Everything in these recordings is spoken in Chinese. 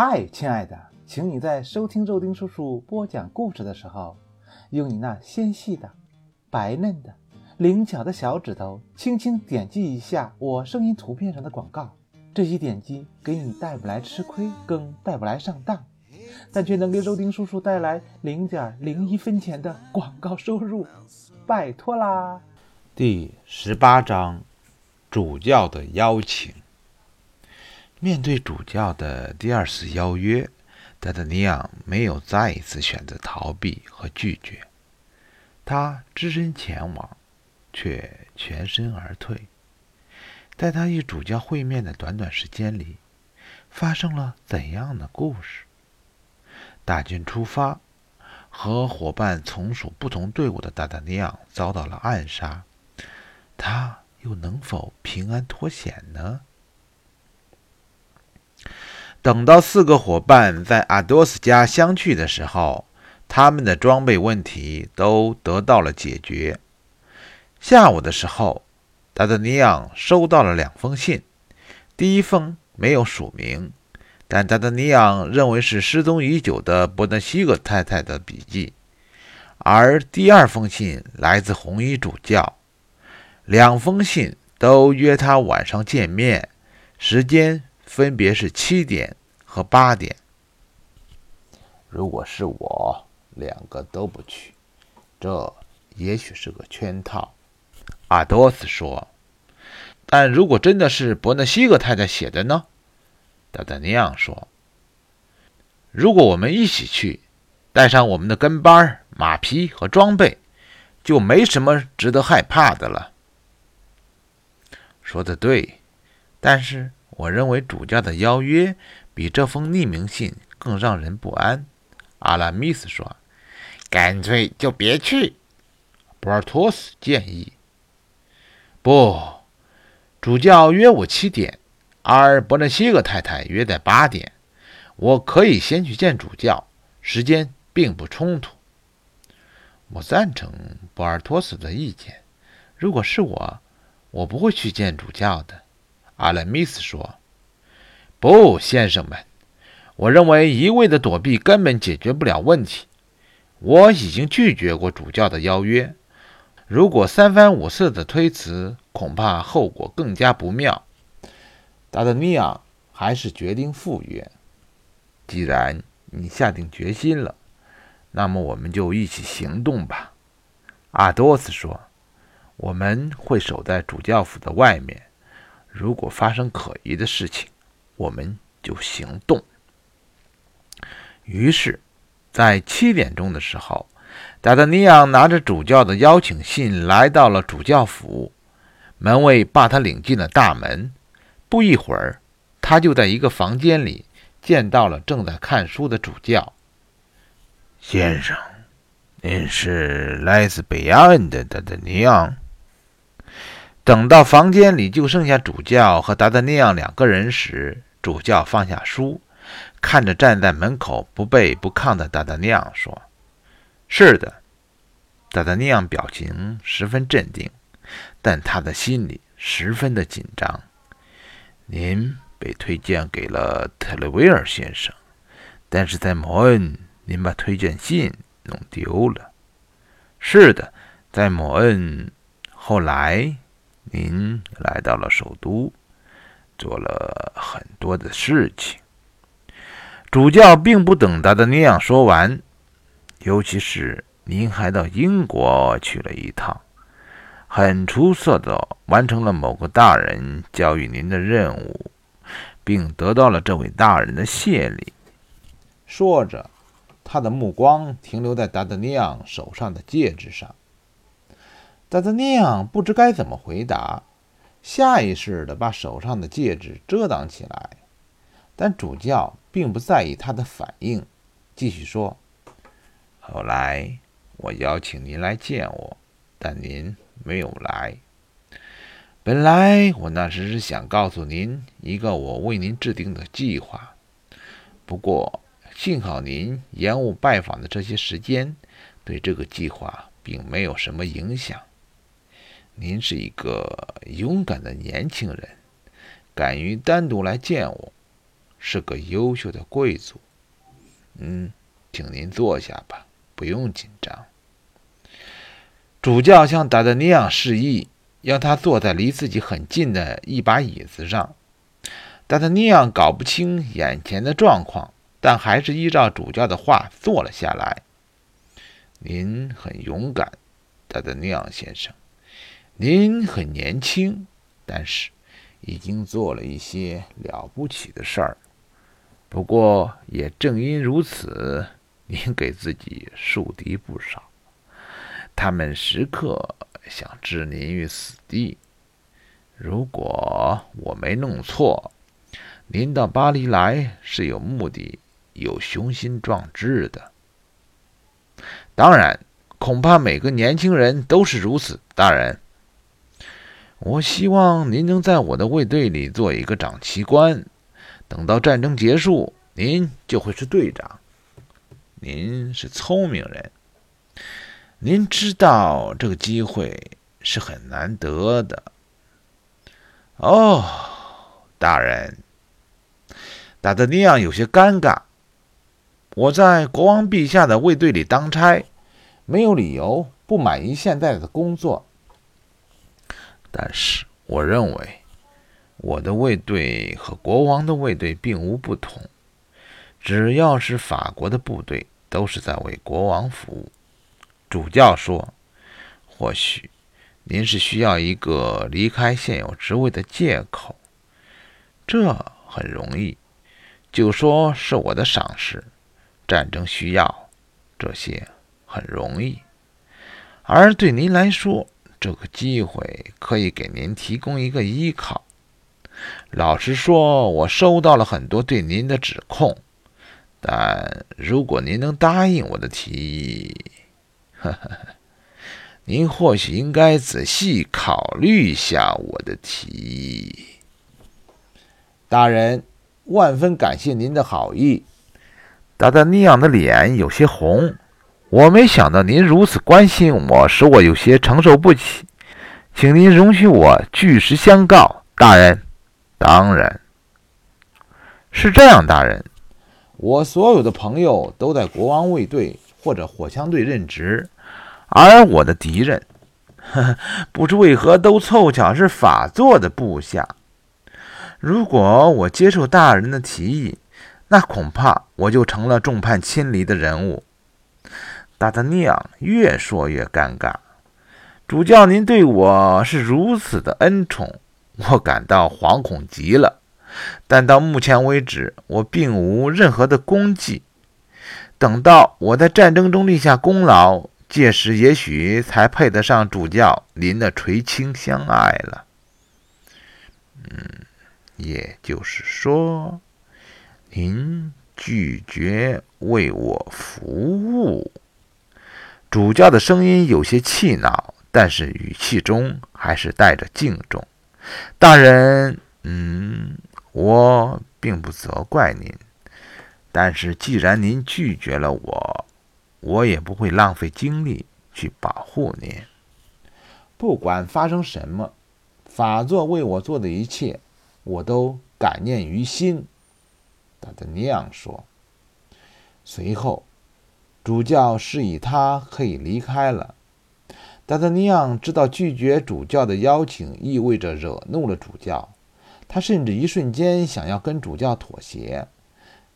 嗨，亲爱的，请你在收听肉丁叔叔播讲故事的时候，用你那纤细的、白嫩的、灵巧的小指头，轻轻点击一下我声音图片上的广告。这些点击给你带不来吃亏，更带不来上当，但却能给肉丁叔叔带来零点零一分钱的广告收入，拜托啦！第十八章，主教的邀请。面对主教的第二次邀约，达达尼昂没有再一次选择逃避和拒绝，他只身前往，却全身而退。在他与主教会面的短短时间里，发生了怎样的故事？大军出发，和伙伴从属不同队伍的达达尼昂遭到了暗杀，他又能否平安脱险呢？等到四个伙伴在阿多斯家相聚的时候，他们的装备问题都得到了解决。下午的时候，达达尼昂收到了两封信，第一封没有署名，但达达尼昂认为是失踪已久的伯德西格太太的笔记；而第二封信来自红衣主教，两封信都约他晚上见面，时间。分别是七点和八点。如果是我，两个都不去，这也许是个圈套。阿多斯说：“但如果真的是伯纳西格太太写的呢？”达达尼昂说：“如果我们一起去，带上我们的跟班、马匹和装备，就没什么值得害怕的了。”说的对，但是。我认为主教的邀约比这封匿名信更让人不安。阿拉米斯说：“干脆就别去。”博尔托斯建议：“不，主教约我七点，而伯纳西格太太约在八点。我可以先去见主教，时间并不冲突。”我赞成博尔托斯的意见。如果是我，我不会去见主教的。阿拉米斯说：“不，先生们，我认为一味的躲避根本解决不了问题。我已经拒绝过主教的邀约，如果三番五次的推辞，恐怕后果更加不妙。”达德尼亚还是决定赴约。既然你下定决心了，那么我们就一起行动吧。”阿多斯说：“我们会守在主教府的外面。”如果发生可疑的事情，我们就行动。于是，在七点钟的时候，达达尼昂拿着主教的邀请信来到了主教府，门卫把他领进了大门。不一会儿，他就在一个房间里见到了正在看书的主教先生。您是来自北岸的达达尼昂。等到房间里就剩下主教和达达尼昂两个人时，主教放下书，看着站在门口不卑不亢的达达尼昂说：“是的。”达达尼昂表情十分镇定，但他的心里十分的紧张。您被推荐给了特雷维尔先生，但是在摩恩，您把推荐信弄丢了。是的，在摩恩，后来。您来到了首都，做了很多的事情。主教并不等达达尼昂说完，尤其是您还到英国去了一趟，很出色的完成了某个大人交予您的任务，并得到了这位大人的谢礼。说着，他的目光停留在达达尼昂手上的戒指上。达达尼昂不知该怎么回答，下意识地把手上的戒指遮挡起来。但主教并不在意他的反应，继续说：“后来我邀请您来见我，但您没有来。本来我那时是想告诉您一个我为您制定的计划，不过幸好您延误拜访的这些时间，对这个计划并没有什么影响。”您是一个勇敢的年轻人，敢于单独来见我，是个优秀的贵族。嗯，请您坐下吧，不用紧张。主教向达德尼昂示意，让他坐在离自己很近的一把椅子上。达德尼昂搞不清眼前的状况，但还是依照主教的话坐了下来。您很勇敢，达德尼昂先生。您很年轻，但是已经做了一些了不起的事儿。不过，也正因如此，您给自己树敌不少。他们时刻想置您于死地。如果我没弄错，您到巴黎来是有目的、有雄心壮志的。当然，恐怕每个年轻人都是如此，大人。我希望您能在我的卫队里做一个长旗官。等到战争结束，您就会是队长。您是聪明人。您知道这个机会是很难得的，哦，大人。达德尼昂有些尴尬。我在国王陛下的卫队里当差，没有理由不满意现在的工作。但是，我认为我的卫队和国王的卫队并无不同。只要是法国的部队，都是在为国王服务。主教说：“或许您是需要一个离开现有职位的借口，这很容易。就说是我的赏识，战争需要，这些很容易。而对您来说，这个机会可以给您提供一个依靠。老实说，我收到了很多对您的指控，但如果您能答应我的提议。”呵呵呵，您或许应该仔细考虑一下我的提议。大人，万分感谢您的好意。达达尼昂的脸有些红。我没想到您如此关心我，使我有些承受不起。请您容许我据实相告，大人。当然，是这样，大人。我所有的朋友都在国王卫队。或者火枪队任职，而我的敌人，不知为何都凑巧是法座的部下。如果我接受大人的提议，那恐怕我就成了众叛亲离的人物。达达尼昂越说越尴尬。主教，您对我是如此的恩宠，我感到惶恐极了。但到目前为止，我并无任何的功绩。等到我在战争中立下功劳，届时也许才配得上主教您的垂青相爱了。嗯，也就是说，您拒绝为我服务。主教的声音有些气恼，但是语气中还是带着敬重。大人，嗯，我并不责怪您。但是，既然您拒绝了我，我也不会浪费精力去保护您。不管发生什么，法座为我做的一切，我都感念于心。”达德尼昂说。随后，主教示意他可以离开了。达德尼昂知道拒绝主教的邀请意味着惹怒了主教，他甚至一瞬间想要跟主教妥协，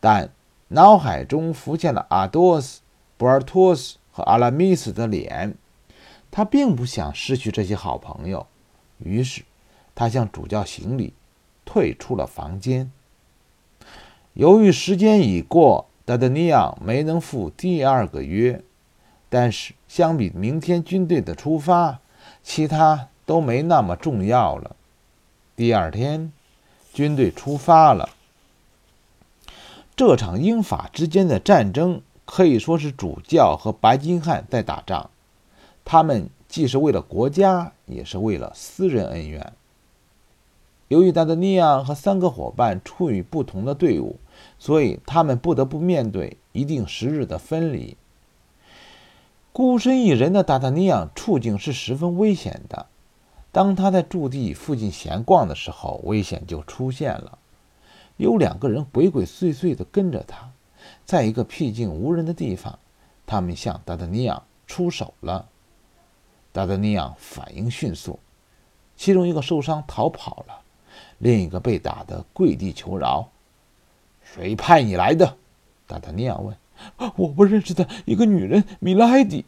但。脑海中浮现了阿多斯、博尔托斯和阿拉米斯的脸，他并不想失去这些好朋友，于是他向主教行礼，退出了房间。由于时间已过，达德尼昂没能赴第二个约，但是相比明天军队的出发，其他都没那么重要了。第二天，军队出发了。这场英法之间的战争可以说是主教和白金汉在打仗，他们既是为了国家，也是为了私人恩怨。由于达德尼昂和三个伙伴处于不同的队伍，所以他们不得不面对一定时日的分离。孤身一人的达达尼昂处境是十分危险的。当他在驻地附近闲逛的时候，危险就出现了。有两个人鬼鬼祟祟地跟着他，在一个僻静无人的地方，他们向达达尼昂出手了。达达尼昂反应迅速，其中一个受伤逃跑了，另一个被打得跪地求饶。谁派你来的？达德尼昂问。我不认识的一个女人，米莱迪。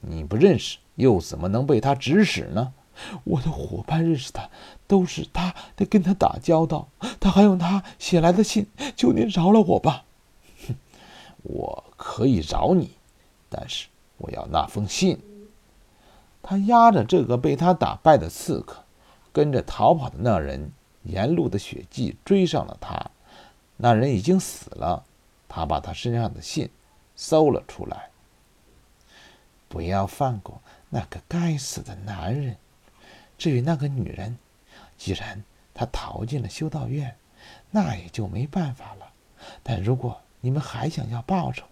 你不认识，又怎么能被她指使呢？我的伙伴认识她，都是她在跟她打交道。她还用她写来的信，求您饶了我吧。哼，我可以饶你，但是我要那封信。他压着这个被他打败的刺客，跟着逃跑的那人，沿路的血迹追上了他。那人已经死了。他把他身上的信搜了出来。不要放过那个该死的男人。至于那个女人，既然她逃进了修道院，那也就没办法了。但如果你们还想要报酬，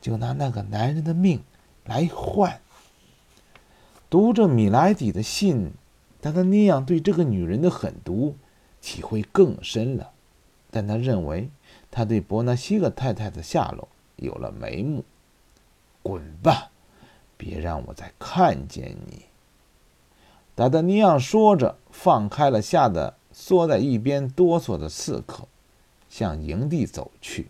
就拿那个男人的命来换。读着米莱迪的信，达达尼昂对这个女人的狠毒体会更深了。但他认为他对伯纳西格太太的下落有了眉目。滚吧，别让我再看见你！达达尼昂说着，放开了吓得缩在一边哆嗦的刺客，向营地走去。